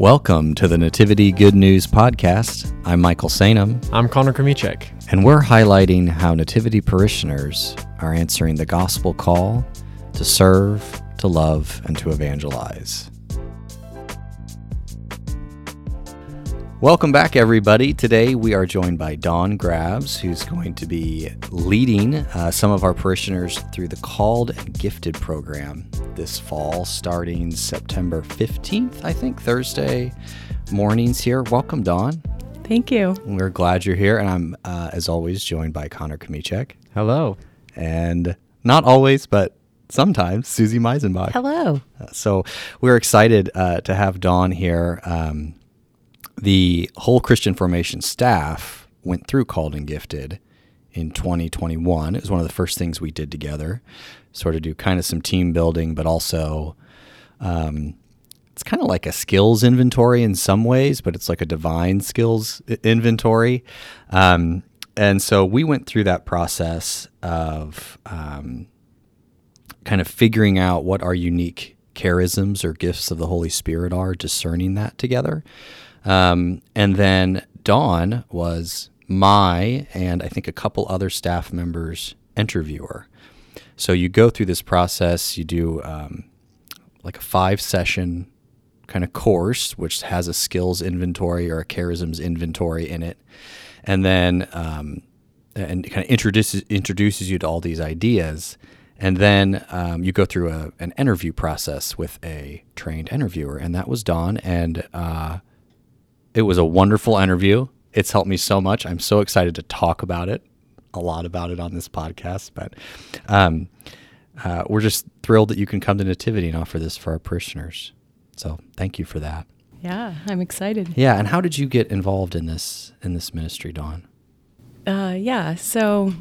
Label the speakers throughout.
Speaker 1: Welcome to the Nativity Good News Podcast. I'm Michael Sainum,
Speaker 2: I'm Connor Kremichek.
Speaker 1: and we're highlighting how Nativity parishioners are answering the gospel call to serve, to love, and to evangelize. Welcome back, everybody. Today we are joined by Dawn Grabs, who's going to be leading uh, some of our parishioners through the Called and Gifted program this fall, starting September 15th, I think, Thursday mornings here. Welcome, Dawn.
Speaker 3: Thank you.
Speaker 1: We're glad you're here, and I'm, uh, as always, joined by Connor Kamichek,
Speaker 2: Hello.
Speaker 1: and not always, but sometimes Susie Meisenbach.
Speaker 3: Hello.
Speaker 1: Uh, So we're excited uh, to have Dawn here. Um, the whole Christian Formation staff went through Called and Gifted in 2021. It was one of the first things we did together, sort of do kind of some team building, but also um, it's kind of like a skills inventory in some ways, but it's like a divine skills inventory. Um, and so we went through that process of um, kind of figuring out what our unique charisms or gifts of the Holy Spirit are, discerning that together. Um, and then Dawn was my and I think a couple other staff members' interviewer. So you go through this process, you do um, like a five session kind of course, which has a skills inventory or a charisms inventory in it. And then um, and kind of introduces introduces you to all these ideas, and then um, you go through a, an interview process with a trained interviewer, and that was Dawn, and uh, it was a wonderful interview. It's helped me so much. I'm so excited to talk about it, a lot about it on this podcast, but um, uh, we're just thrilled that you can come to Nativity and offer this for our parishioners. So thank you for that.
Speaker 3: Yeah, I'm excited.
Speaker 1: Yeah, and how did you get involved in this in this ministry, Dawn?
Speaker 3: Uh, yeah, so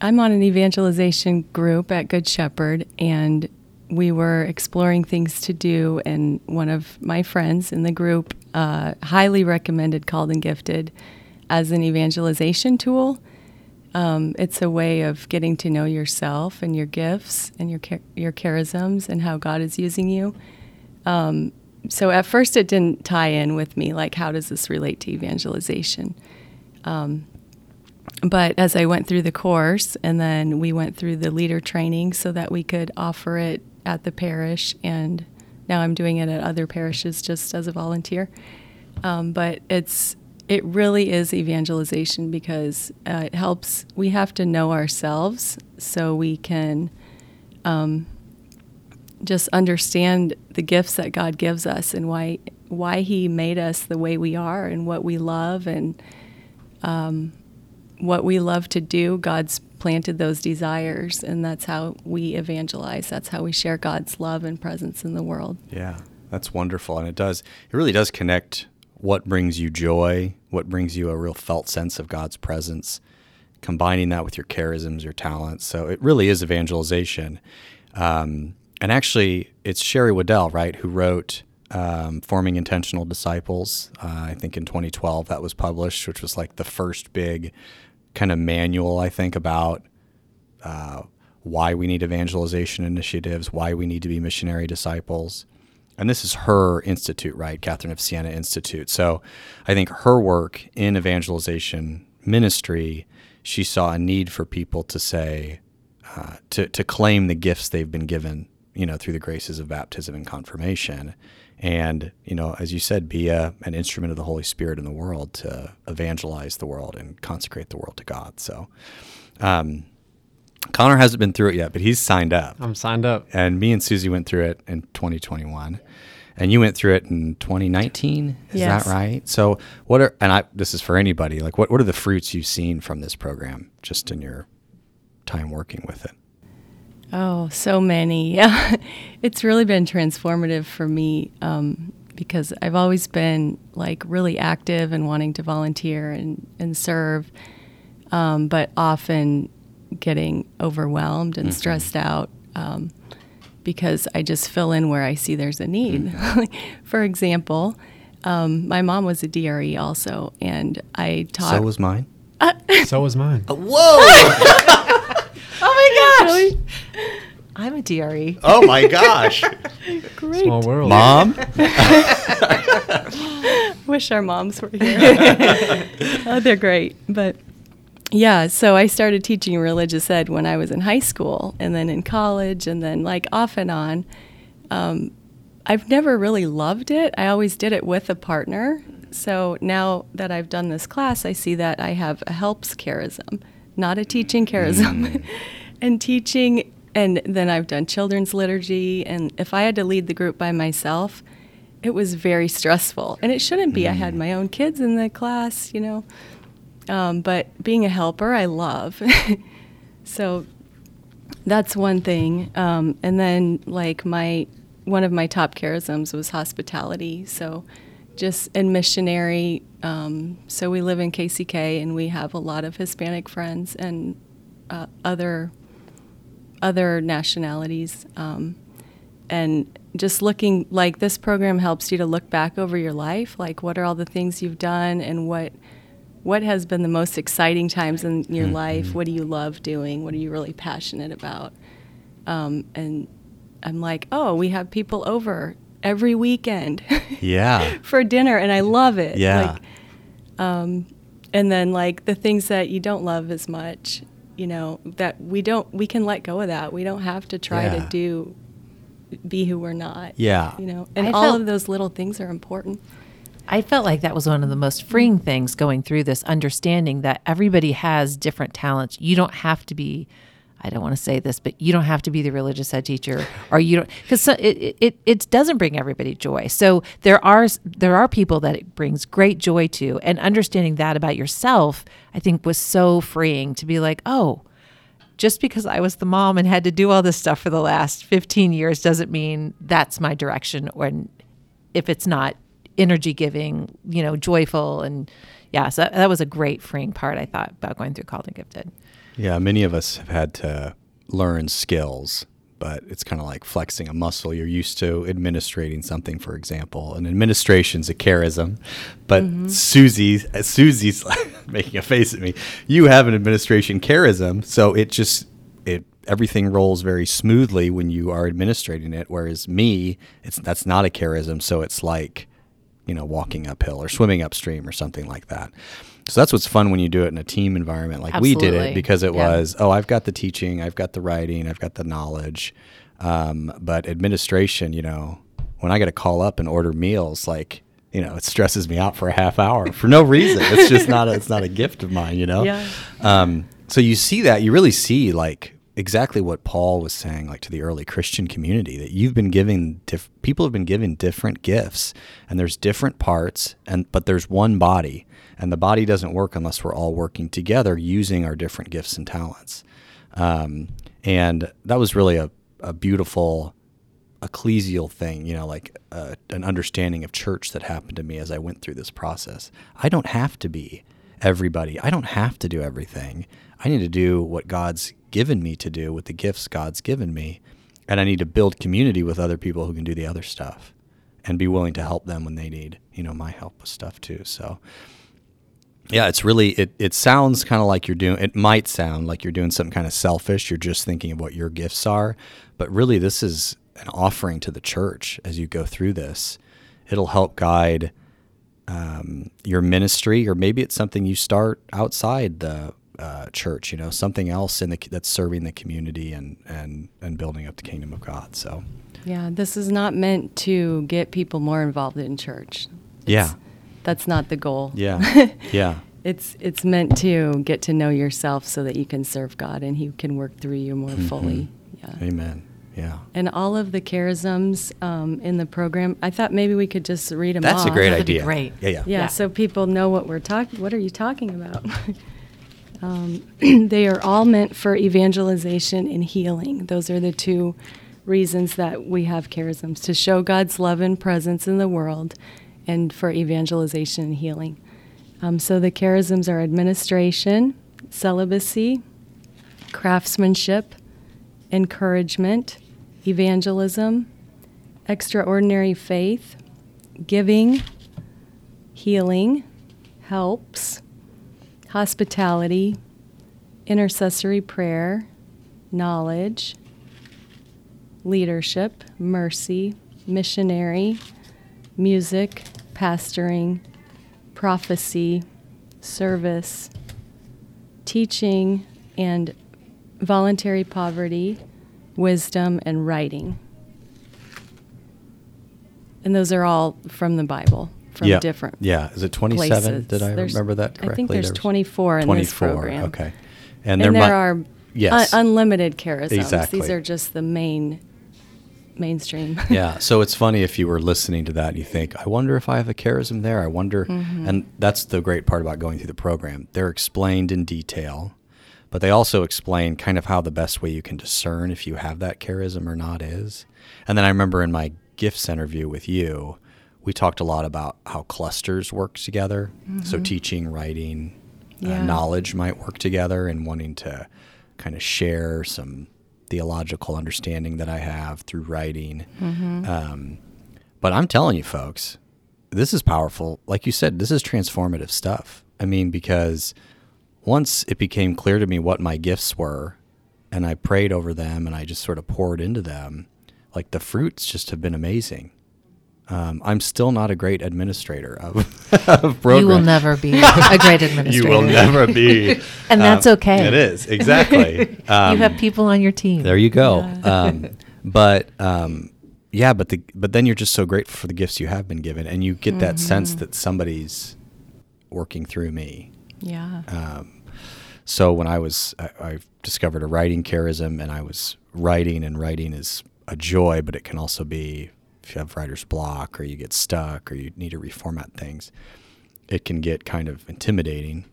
Speaker 3: I'm on an evangelization group at Good Shepherd, and we were exploring things to do. And one of my friends in the group uh, highly recommended Called and Gifted as an evangelization tool. Um, it's a way of getting to know yourself and your gifts and your your charisms and how God is using you. Um, so at first it didn't tie in with me like how does this relate to evangelization um, but as i went through the course and then we went through the leader training so that we could offer it at the parish and now i'm doing it at other parishes just as a volunteer um, but it's it really is evangelization because uh, it helps we have to know ourselves so we can um, just understand the gifts that God gives us and why why He made us the way we are and what we love and um, what we love to do. God's planted those desires, and that's how we evangelize. That's how we share God's love and presence in the world.
Speaker 1: Yeah, that's wonderful, and it does. It really does connect what brings you joy, what brings you a real felt sense of God's presence, combining that with your charisms, your talents. So it really is evangelization. Um, and actually, it's Sherry Weddell, right, who wrote um, "Forming Intentional Disciples." Uh, I think in 2012 that was published, which was like the first big kind of manual, I think, about uh, why we need evangelization initiatives, why we need to be missionary disciples. And this is her institute, right? Catherine of Siena Institute. So I think her work in evangelization ministry, she saw a need for people to say, uh, to, to claim the gifts they've been given, you know, through the graces of baptism and confirmation. And, you know, as you said, be a, an instrument of the Holy Spirit in the world to evangelize the world and consecrate the world to God. So, um, Connor hasn't been through it yet, but he's signed up.
Speaker 2: I'm signed up.
Speaker 1: And me and Susie went through it in 2021. And you went through it in 2019. Is
Speaker 3: Yes.
Speaker 1: that right? So, what are, and I, this is for anybody, like, what, what are the fruits you've seen from this program just in your time working with it?
Speaker 3: Oh, so many. Yeah. it's really been transformative for me um, because I've always been like really active and wanting to volunteer and, and serve, um, but often getting overwhelmed and stressed out um, because I just fill in where I see there's a need. for example, um, my mom was a DRE also, and I taught.
Speaker 1: So was mine.
Speaker 2: So was mine.
Speaker 1: Whoa!
Speaker 3: Oh my gosh!
Speaker 2: I'm a DRE.
Speaker 1: Oh my gosh.
Speaker 3: Great.
Speaker 4: Small world.
Speaker 1: Mom?
Speaker 3: Wish our moms were here. oh, they're great. But yeah, so I started teaching religious ed when I was in high school and then in college and then like off and on. Um, I've never really loved it. I always did it with a partner. So now that I've done this class, I see that I have a helps charism, not a teaching charism. and teaching, and then I've done children's liturgy. And if I had to lead the group by myself, it was very stressful. And it shouldn't be. I had my own kids in the class, you know. Um, but being a helper, I love. so that's one thing. Um, and then, like, my one of my top charisms was hospitality. So just and missionary. Um, so we live in KCK, and we have a lot of Hispanic friends and uh, other other nationalities. Um, and just looking like this program helps you to look back over your life, like what are all the things you've done, and what what has been the most exciting times in your
Speaker 1: Mm-hmm.
Speaker 3: life? What do you love doing? What are you really passionate about? Um, and I'm like, oh, we have people over every weekend
Speaker 1: Yeah.
Speaker 3: for dinner, and I love it.
Speaker 1: Yeah.
Speaker 3: Like, um, and then like the things that you don't love as much, you know, that we don't, we can let go of that. We don't have to try
Speaker 1: Yeah.
Speaker 3: to do, be who we're not.
Speaker 1: Yeah.
Speaker 3: You know, and
Speaker 2: I
Speaker 3: all
Speaker 2: felt-
Speaker 3: of those little things are important.
Speaker 2: I felt like that was one of the most freeing things going through this understanding that everybody has different talents. You don't have to be I don't want to say this, but you don't have to be the religious head teacher or you don't cuz it, it it doesn't bring everybody joy. So there are there are people that it brings great joy to and understanding that about yourself I think was so freeing to be like, "Oh, just because I was the mom and had to do all this stuff for the last 15 years doesn't mean that's my direction or if it's not energy giving, you know, joyful and yeah, so that was a great freeing part I thought about going through Called and Gifted.
Speaker 1: Yeah, many of us have had to learn skills, but it's kind of like flexing a muscle. You're used to administrating something, for example, and administration's a charism. But mm-hmm. Susie, Susie's making a face at me. You have an administration charism, so it just it everything rolls very smoothly when you are administrating it. Whereas me, it's that's not a charism, so it's like you know walking uphill or swimming upstream or something like that. So that's what's fun when you do it in a team environment like we did it because it
Speaker 2: Yeah.
Speaker 1: was oh I've got the teaching, I've got the writing, I've got the knowledge, um, but administration, you know, when I got to call up and order meals, like you know, it stresses me out for a half hour for no reason. It's just not a, it's not a gift of mine, you know.
Speaker 3: Yeah.
Speaker 1: Um, so you see that you really see like exactly what Paul was saying, like to the early Christian community, that you've been giving people have been given different gifts, and there's different parts, and but there's one body, and the body doesn't work unless we're all working together using our different gifts and talents. Um, and that was really a, a beautiful ecclesial thing, you know, like uh, an understanding of church that happened to me as I went through this process. I don't have to be everybody. I don't have to do everything. I need to do what God's given me to do with the gifts God's given me. And I need to build community with other people who can do the other stuff and be willing to help them when they need, you know, my help with stuff too. So yeah, it's really it it sounds kind of like you're doing it might sound like you're doing something kind of selfish. You're just thinking of what your gifts are, but really this is an offering to the church as you go through this. It'll help guide um, your ministry, or maybe it's something you start outside the uh, church. You know, something else in the that's serving the community and and and building up the kingdom of God. So
Speaker 3: Yeah, this is not meant to get people more involved in church.
Speaker 1: yeah,
Speaker 3: That's not the goal.
Speaker 1: yeah, yeah.
Speaker 3: It's it's meant to get to know yourself so that you can serve God and He can work through you more
Speaker 1: Mm-hmm.
Speaker 3: fully. Yeah.
Speaker 1: Amen. Yeah.
Speaker 3: And all of the charisms um, in the program, I thought maybe we could just read them
Speaker 1: That's
Speaker 3: off.
Speaker 1: a great
Speaker 2: That'd be
Speaker 1: idea.
Speaker 2: great.
Speaker 1: Yeah, yeah.
Speaker 3: Yeah,
Speaker 2: Yeah.
Speaker 3: so people know what we're talking. What are you talking about? um, they are all meant for evangelization and healing. Those are the two reasons that we have charisms to show God's love and presence in the world, and for evangelization and healing. Um, so the charisms are administration, celibacy, craftsmanship, encouragement, evangelism, extraordinary faith, giving, healing, helps, hospitality, intercessory prayer, knowledge, leadership, mercy, missionary, music, pastoring, prophecy, service, teaching, and voluntary poverty, wisdom, and writing. And those are all from the Bible, from
Speaker 1: yeah.
Speaker 3: different
Speaker 1: Yeah. Is it 27?
Speaker 3: places.
Speaker 1: Did I
Speaker 3: There's-
Speaker 1: remember that correctly?
Speaker 3: I think there's
Speaker 1: There was
Speaker 3: 24 in this program.
Speaker 1: Okay.
Speaker 3: And,
Speaker 1: there,
Speaker 3: there,
Speaker 1: might-
Speaker 3: are
Speaker 1: Yes.
Speaker 3: un- unlimited charisms.
Speaker 1: Exactly.
Speaker 3: These are just the main mainstream.
Speaker 1: yeah. So it's funny if you were listening to that and you think, I wonder if I have a charism there. I wonder.
Speaker 3: Mm-hmm.
Speaker 1: And that's the great part about going through the program. They're explained in detail, but they also explain kind of how the best way you can discern if you have that charism or not is. And then I remember in my gifts interview with you, we talked a lot about how clusters work together. So teaching, writing, uh,
Speaker 3: Mm-hmm.
Speaker 1: Knowledge might work together and wanting to kind of share some theological understanding that I have through writing.
Speaker 3: Mm-hmm.
Speaker 1: Um, but I'm telling you, folks, this is powerful. Like you said, this is transformative stuff. I mean, because once it became clear to me what my gifts were, and I prayed over them and I just sort of poured into them, like the fruits just have been amazing. Um, I'm still not a great administrator of, of programs.
Speaker 2: You will never be a great administrator.
Speaker 1: You will never be.
Speaker 2: And that's
Speaker 1: Um,
Speaker 2: okay.
Speaker 1: It is, exactly. Um,
Speaker 2: you have people on your team.
Speaker 1: there you go. Um, but um, yeah, but the but then you're just so grateful for the gifts you have been given, and you get that sense that somebody's working through me.
Speaker 3: yeah.
Speaker 1: Um, so when I was, I, I discovered a writing charism, and I was writing, and writing is a joy, but it can also be if you have writer's block, or you get stuck, or you need to reformat things, it can get kind of intimidating.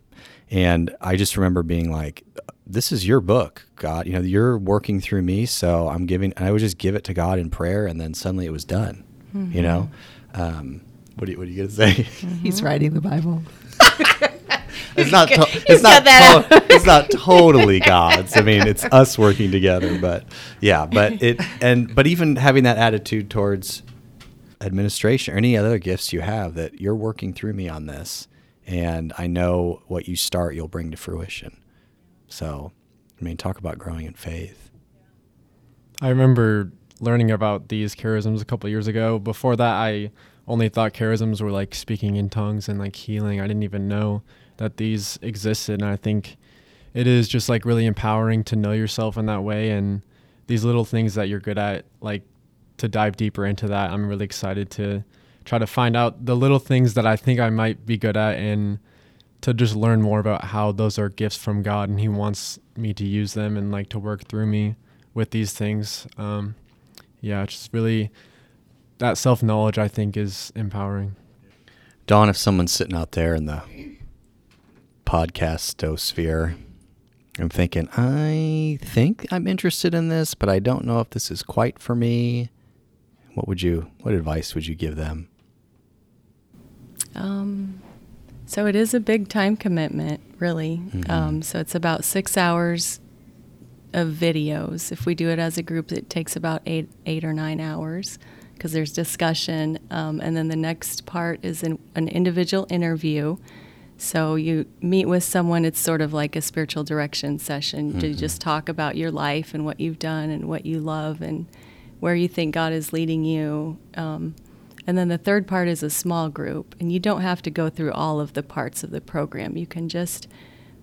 Speaker 1: And I just remember being like, "This is your book, God. You know, you're working through me, so I'm giving." And I would just give it to God in prayer, and then suddenly it was done. You know, um, what do you what are you gonna say?
Speaker 2: He's writing the Bible.
Speaker 1: It's not. To-
Speaker 2: He's
Speaker 1: not. to- it's not totally God's. I mean, it's us working together. But yeah, but it and but even having that attitude towards administration or any other gifts you have that you're working through me on this, and I know what you start, you'll bring to fruition. So, I mean, talk about growing in faith.
Speaker 4: I remember learning about these charisms a couple years ago. Before that, I only thought charisms were like speaking in tongues and like healing. I didn't even know that these existed. And I think it is just like really empowering to know yourself in that way and these little things that you're good at, like to dive deeper into that. I'm really excited to try to find out the little things that I think I might be good at and to just learn more about how those are gifts from God and He wants me to use them and like to work through me with these things. Um, yeah, just really that self knowledge I think is empowering.
Speaker 1: Dawn, if someone's sitting out there in the podcast sphere, I'm thinking, I think I'm interested in this, but I don't know if this is quite for me. What would you, what advice would you give them?
Speaker 3: Um, so it is a big time commitment, really.
Speaker 1: Mhm.
Speaker 3: Um, so it's about six hours of videos. If we do it as a group, it takes about eight, eight or nine hours because there's discussion, um, and then the next part is an, an individual interview. So you meet with someone. It's sort of like a spiritual direction session to
Speaker 1: Mhm.
Speaker 3: just talk about your life and what you've done and what you love and where you think God is leading you. Um, and then the third part is a small group, and you don't have to go through all of the parts of the program. You can just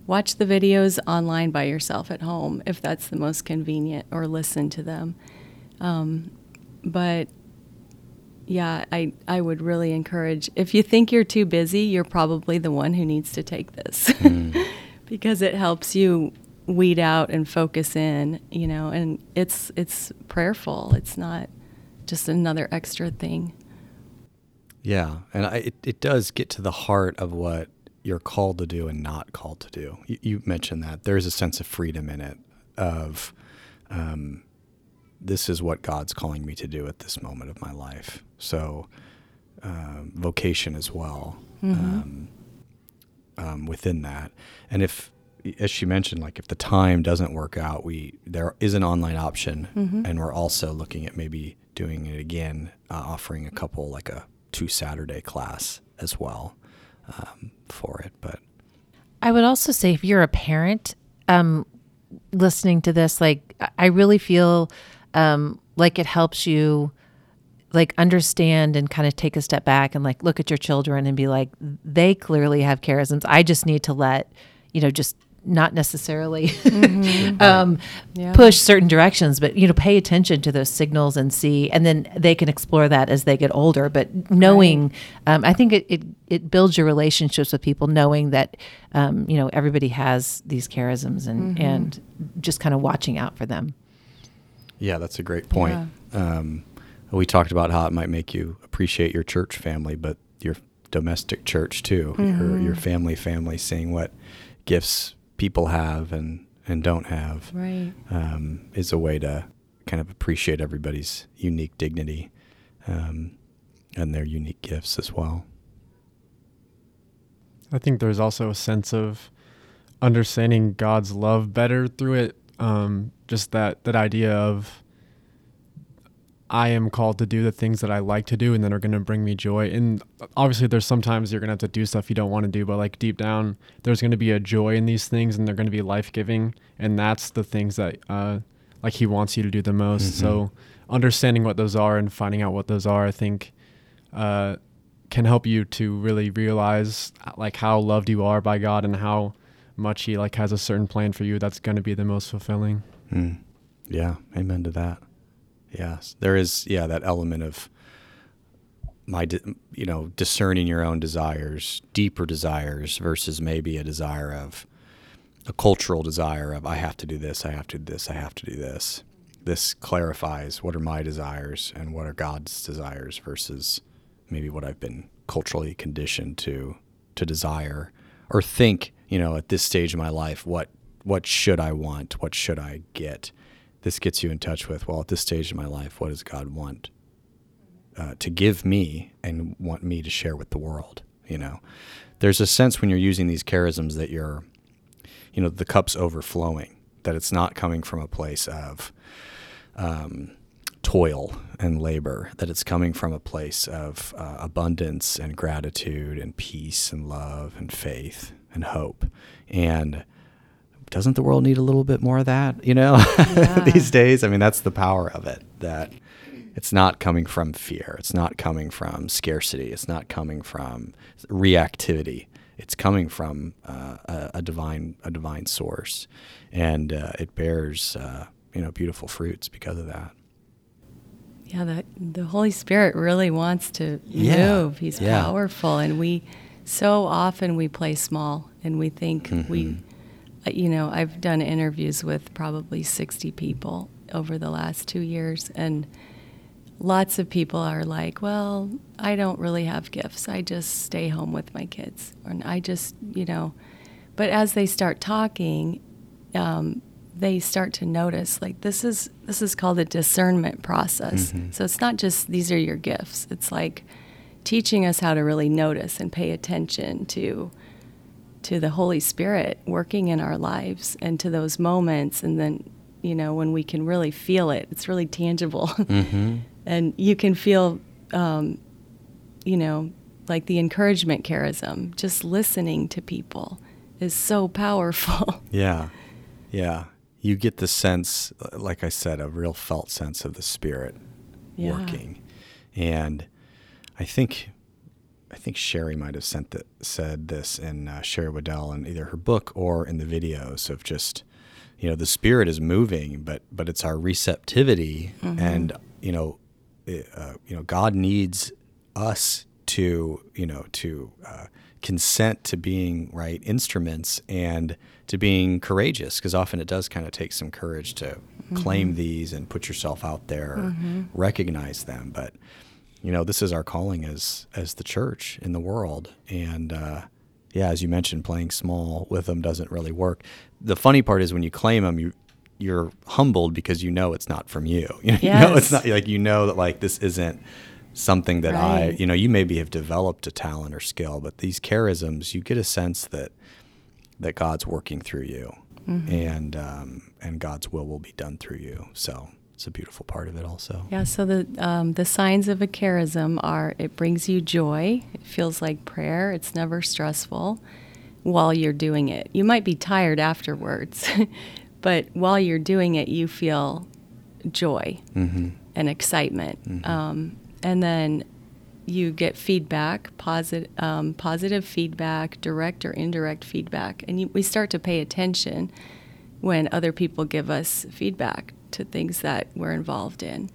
Speaker 3: watch the videos online by yourself at home if that's the most convenient, or listen to them. Um, but yeah, I, I would really encourage if you think you're too busy, you're probably the one who needs to take this
Speaker 1: Mm.
Speaker 3: because it helps you weed out and focus in, you know, and it's it's prayerful. It's not just another extra thing.
Speaker 1: Yeah, and I, it it does get to the heart of what you're called to do and not called to do. You, you mentioned that there's a sense of freedom in it. Of um, this is what God's calling me to do at this moment of my life. So um, vocation as well um, um, within that, and if as she mentioned, like if the time doesn't work out, we there is an online option, and we're also looking at maybe doing it again, uh, offering a couple like a two Saturday class as well um, for it. But
Speaker 2: I would also say if you're a parent um, listening to this, like I really feel um, like it helps you like understand and kind of take a step back and like look at your children and be like they clearly have charisms i just need to let you know just not necessarily mm-hmm. um, yeah. push certain directions but you know pay attention to those signals and see and then they can explore that as they get older but knowing right. um, i think it, it, it builds your relationships with people knowing that um, you know everybody has these charisms and mm-hmm. and just kind of watching out for them
Speaker 1: yeah that's a great point yeah. Um, we talked about how it might make you appreciate your church family, but your domestic church too, mm-hmm. your your family family, seeing what gifts people have and and don't have,
Speaker 3: right,
Speaker 1: um, is a way to kind of appreciate everybody's unique dignity um, and their unique gifts as well.
Speaker 4: I think there's also a sense of understanding God's love better through it. Um, just that that idea of I am called to do the things that I like to do and that are going to bring me joy. And obviously, there's sometimes you're going to have to do stuff you don't want to do, but like deep down, there's going to be a joy in these things and they're going to be life giving. And that's the things that, uh, like, He wants you to do the most. Mm-hmm. So, understanding what those are and finding out what those are, I think, uh, can help you to really realize like how loved you are by God and how much He like has a certain plan for you that's going to be the most fulfilling.
Speaker 1: Mm. Yeah, amen to that. Yes, there is. Yeah, that element of my, you know, discerning your own desires, deeper desires versus maybe a desire of a cultural desire of I have to do this, I have to do this, I have to do this. This clarifies what are my desires and what are God's desires versus maybe what I've been culturally conditioned to to desire or think, you know, at this stage of my life, what what should I want? What should I get? this gets you in touch with well at this stage of my life what does god want uh, to give me and want me to share with the world you know there's a sense when you're using these charisms that you're you know the cup's overflowing that it's not coming from a place of um, toil and labor that it's coming from a place of uh, abundance and gratitude and peace and love and faith and hope and doesn't the world need a little bit more of that, you know, yeah. these days? I mean, that's the power of it that it's not coming from fear. It's not coming from scarcity. It's not coming from reactivity. It's coming from uh, a, a, divine, a divine source, and uh, it bears, uh, you know, beautiful fruits because of that.
Speaker 3: Yeah, the the Holy Spirit really wants to
Speaker 1: yeah.
Speaker 3: move. He's yeah. powerful, and we so often we play small, and we think mm-hmm. we you know, I've done interviews with probably 60 people over the last two years, and lots of people are like, well, I don't really have gifts. I just stay home with my kids. Or I just, you know, but as they start talking, um, they start to notice like this is this is called a discernment process. Mm-hmm. So it's not just these are your gifts. It's like teaching us how to really notice and pay attention to to the Holy Spirit working in our lives and to those moments. And then, you know, when we can really feel it, it's really tangible. Mm-hmm. and you can feel, um, you know, like the encouragement charism, just listening to people is so powerful.
Speaker 1: Yeah. Yeah. You get the sense, like I said, a real felt sense of the Spirit yeah. working. And I think I think Sherry might have sent the, said this in uh, Sherry Weddell in either her book or in the videos of just, you know, the spirit is moving, but but it's our receptivity, mm-hmm. and you know, it, uh, you know, God needs us to you know to uh, consent to being right instruments and to being courageous because often it does kind of take some courage to mm-hmm. claim these and put yourself out there, mm-hmm. recognize them, but you know, this is our calling as as the church in the world. And uh, yeah, as you mentioned, playing small with them doesn't really work. The funny part is when you claim them, you you're humbled because you know it's not from you. You know,
Speaker 3: yes.
Speaker 1: you know it's not like you know that like this isn't something that right. I, you know, you maybe have developed a talent or skill, but these charisms, you get a sense that that God's working through you, mm-hmm. and um, and God's will will be done through you. So it's a beautiful part of it also.
Speaker 3: Yeah, so the um, the signs of a charism are it brings you joy, it feels like prayer, it's never stressful while you're doing it. You might be tired afterwards, but while you're doing it, you feel joy. Mm-hmm. and excitement.
Speaker 1: Mm-hmm.
Speaker 3: Um, and then you get feedback, positive, um, positive feedback, direct or indirect feedback, and you, we start to pay attention when other people give us feedback to things that we're involved in.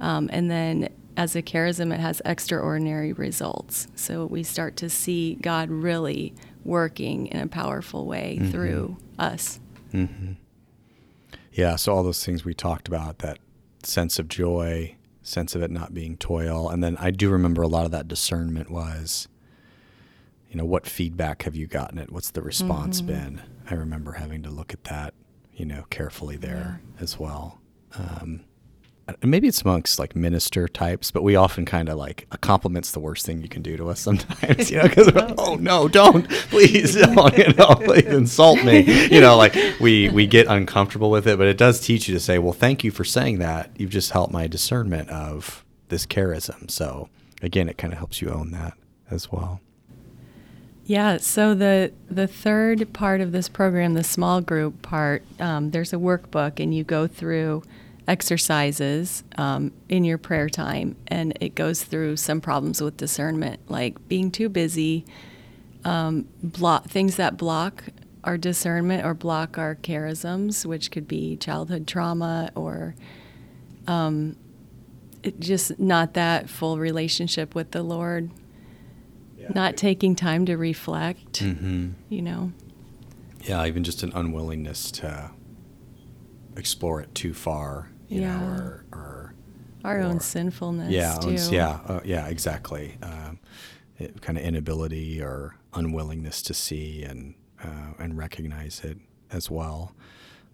Speaker 3: Um, and then as a charism, it has extraordinary results. So we start to see God really working in a powerful way
Speaker 1: Mm-hmm.
Speaker 3: through us.
Speaker 1: Yeah, so all those things we talked about, that sense of joy, sense of it not being toil, and then I do remember a lot of that discernment was, you know, what feedback have you gotten it? What's the response been? I remember having to look at that, you know, carefully there as well. Um, and maybe it's amongst like minister types, but we often kind of like a compliment's the worst thing you can do to us sometimes, you know, because oh no, don't, please don't, you know, please insult me, you know, like we we get uncomfortable with it, but it does teach you to say, well, thank you for saying that. You've just helped my discernment of this charism. So again, it kind of helps you own that as well.
Speaker 3: Yeah, so the the third part of this program, the small group part, um, there's a workbook, and you go through exercises um, in your prayer time, and it goes through some problems with discernment, like being too busy, um, block things that block our discernment or block our charisms, which could be childhood trauma or um, just not that full relationship with the Lord not taking time to reflect,
Speaker 1: Mm-hmm.
Speaker 3: you know.
Speaker 1: Yeah, even just an unwillingness to explore it too far, you
Speaker 3: Yeah.
Speaker 1: know, or, or
Speaker 3: Our
Speaker 1: or-
Speaker 3: own sinfulness
Speaker 1: yeah,
Speaker 3: too.
Speaker 1: uns- yeah, uh, yeah, exactly. Um, it, kind of inability or unwillingness to see and uh, and recognize it as well.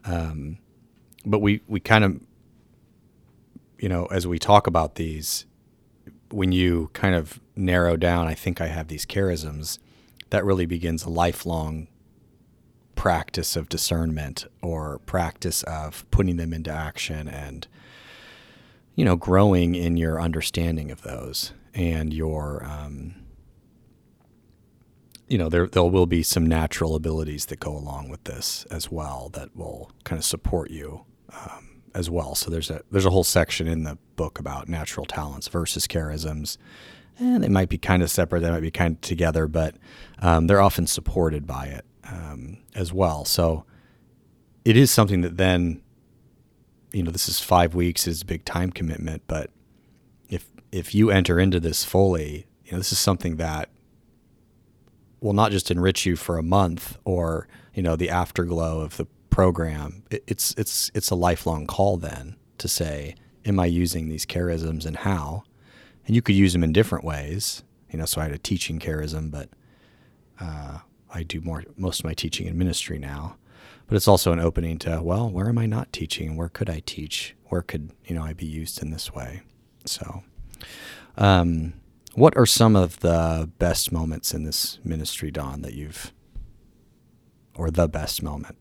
Speaker 1: Um, but we we kind of, you know, as we talk about these, when you kind of narrow down, I think I have these charisms. That really begins a lifelong practice of discernment or practice of putting them into action and you know growing in your understanding of those and your um, you know there there will be some natural abilities that go along with this as well that will kind of support you um, as well so there's a there's a whole section in the book about natural talents versus charisms and they might be kind of separate they might be kind of together but um, they're often supported by it um, as well. So it is something that then you know this is five weeks is a big time commitment but if if you enter into this fully you know this is something that will not just enrich you for a month or you know the afterglow of the program it, it's it's it's a lifelong call then to say am i using these charisms and how and you could use them in different ways. You know so i had a teaching charism but uh, i do more most of my teaching in ministry now. But it's also an opening to well where am i not teaching? Where could i teach? Where could you know i be used in this way? So um, what are some of the best moments in this ministry Dawn that you've or the best moment?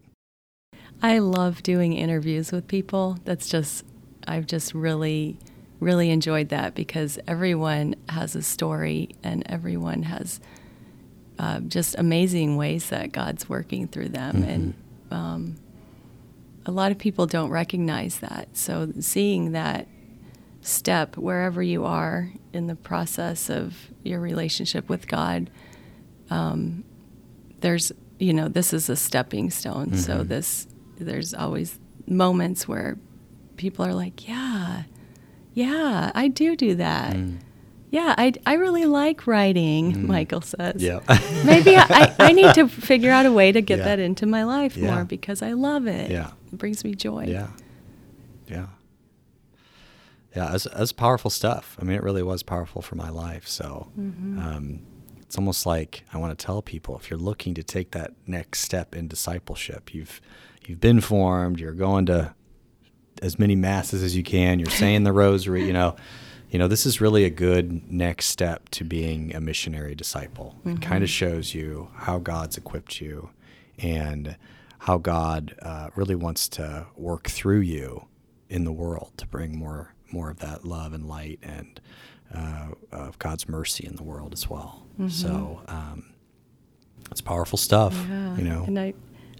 Speaker 3: I love doing interviews with people. That's just, I've just really, really enjoyed that because everyone has a story and everyone has uh, just amazing ways that God's working through them. And um, a lot of people don't recognize that. So seeing that step wherever you are in the process of your relationship with God, um, there's, you know, this is a stepping stone. So this, there's always moments where people are like, yeah, yeah, I do do that. Mm. Yeah, I, I really like writing, mm. Michael says. Yeah. Maybe I, I, need to figure out a way to get
Speaker 1: Yeah.
Speaker 3: that into my life
Speaker 1: Yeah.
Speaker 3: more because I love it.
Speaker 1: Yeah.
Speaker 3: It brings me joy.
Speaker 1: Yeah. Yeah. Yeah, that's, that's powerful stuff. I mean, it really was powerful for my life. So mm-hmm. um, it's almost like I want to tell people if you're looking to take that next step in discipleship, you've you've been formed, you're going to as many masses as you can, you're saying the rosary, you know, you know, this is really a good next step to being a missionary disciple. It kind of shows you how God's equipped you and how God uh, really wants to work through you in the world to bring more more of that love and light and uh, of God's mercy in the world as well. So um, it's powerful stuff,
Speaker 3: Yeah.
Speaker 1: you know.
Speaker 3: And I,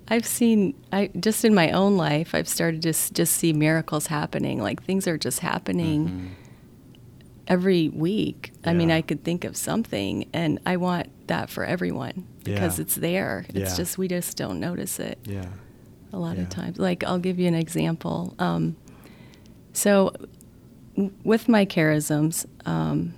Speaker 3: I've seen I just in my own life I've started to s- just see miracles happening. Like things are just happening every week. I mean,
Speaker 1: Mm-hmm.
Speaker 3: I could think of something and I want that for everyone because
Speaker 1: Yeah.
Speaker 3: it's there. It's
Speaker 1: Yeah.
Speaker 3: just we just don't notice it
Speaker 1: Yeah.
Speaker 3: a lot
Speaker 1: Yeah.
Speaker 3: of times. Like I'll give you an example. Um, so w- with my charisms, um,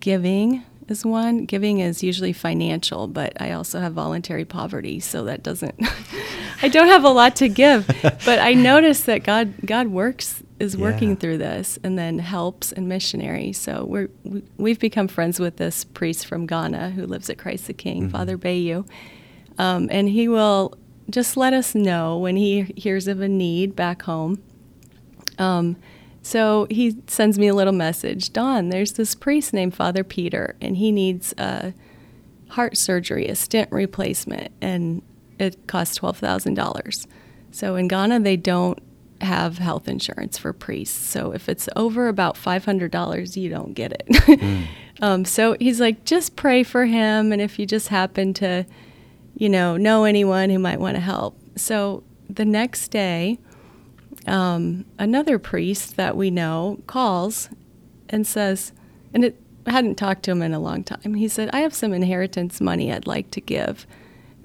Speaker 3: giving is one. Giving is usually financial, but I also have voluntary poverty, so that doesn't. I don't have a lot to give, but I notice that God God works is working
Speaker 1: Yeah.
Speaker 3: through this, and then helps and missionary. So we're we, we've become friends with this priest from Ghana who lives at Christ the King, Father Bayu, um, and he will just let us know when he hears of a need back home. Um, so he sends me a little message. Dawn, there's this priest named Father Peter, and he needs a heart surgery, a stent replacement, and it costs twelve thousand dollars. So in Ghana, they don't have health insurance for priests. So if it's over about five hundred dollars, you don't get it. um, so he's like, just pray for him, and if you just happen to, you know, know anyone who might want to help. So the next day, um, another priest that we know calls and says, and it I hadn't talked to him in a long time. He said, "I have some inheritance money I'd like to give,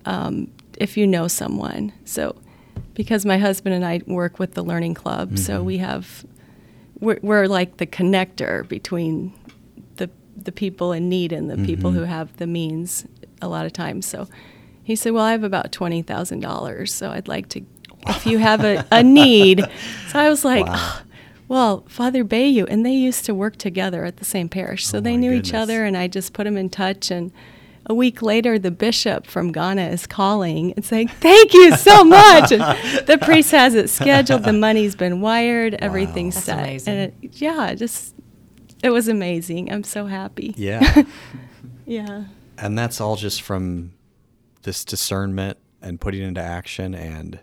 Speaker 3: um, if you know someone." So, because my husband and I work with the Learning Club, so we have we're, we're like the connector between the the people in need and the people who have the means a lot of times. So he said, Well, I have about twenty thousand dollars, so I'd like to if you have a, a need. So I was like,
Speaker 1: Wow.
Speaker 3: "Ah, well, Father Bayu, and they used to work together at the same parish. So
Speaker 1: Oh,
Speaker 3: they
Speaker 1: my
Speaker 3: knew each other and I just put them in touch and a week later, the bishop from Ghana is calling and saying, "Thank you so much." And the priest has it scheduled. The money's been wired. Everything's
Speaker 2: That's
Speaker 3: set.
Speaker 2: amazing.
Speaker 3: And it, yeah, just it was amazing. I'm so happy.
Speaker 1: Yeah.
Speaker 3: Yeah.
Speaker 1: and that's all just from this discernment and putting into action and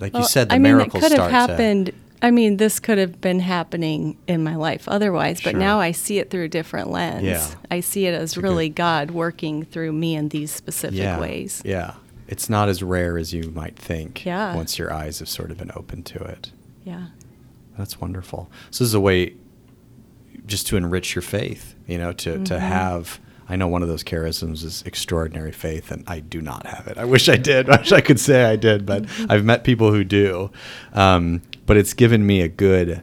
Speaker 1: like you said the
Speaker 3: I mean,
Speaker 1: miracles
Speaker 3: it could have happened. I mean, this could have been happening in my life otherwise, but
Speaker 1: Sure.
Speaker 3: now I see it through a different lens.
Speaker 1: Yeah.
Speaker 3: I see it as really God working through me in these specific
Speaker 1: yeah,
Speaker 3: ways.
Speaker 1: Yeah. It's not as rare as you might think
Speaker 3: Yeah.
Speaker 1: once your eyes have sort of been open to it.
Speaker 3: Yeah.
Speaker 1: That's wonderful. So this is a way just to enrich your faith, you know, to,
Speaker 3: Mm-hmm.
Speaker 1: to have I know one of those charisms is extraordinary faith, and I do not have it. I wish I did. I wish I could say I did, but. I've met people who do. Um, but it's given me a good.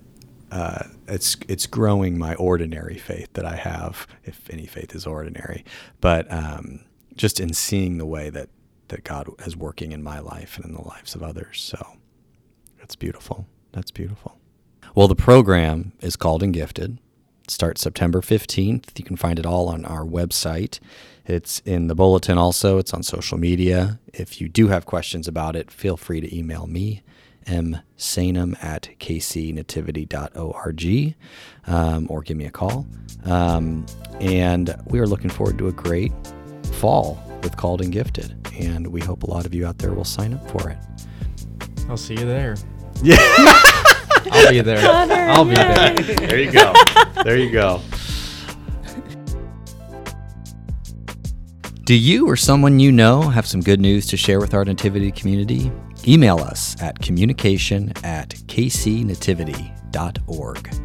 Speaker 1: Uh, it's it's growing my ordinary faith that I have, if any faith is ordinary. But um, just in seeing the way that that God is working in my life and in the lives of others, so that's beautiful. That's beautiful. Well, the program is called and gifted. Starts September 15th. You can find it all on our website. It's in the bulletin also. It's on social media. If you do have questions about it, feel free to email me, msanum at kcnativity.org, um, or give me a call. Um, and we are looking forward to a great fall with Called and Gifted. And we hope a lot of you out there will sign up for it.
Speaker 4: I'll see you there.
Speaker 1: Yeah.
Speaker 4: I'll be there. I'll be there.
Speaker 1: there you go. There you go. Do you or someone you know have some good news to share with our Nativity community? Email us at communication at kcnativity.org.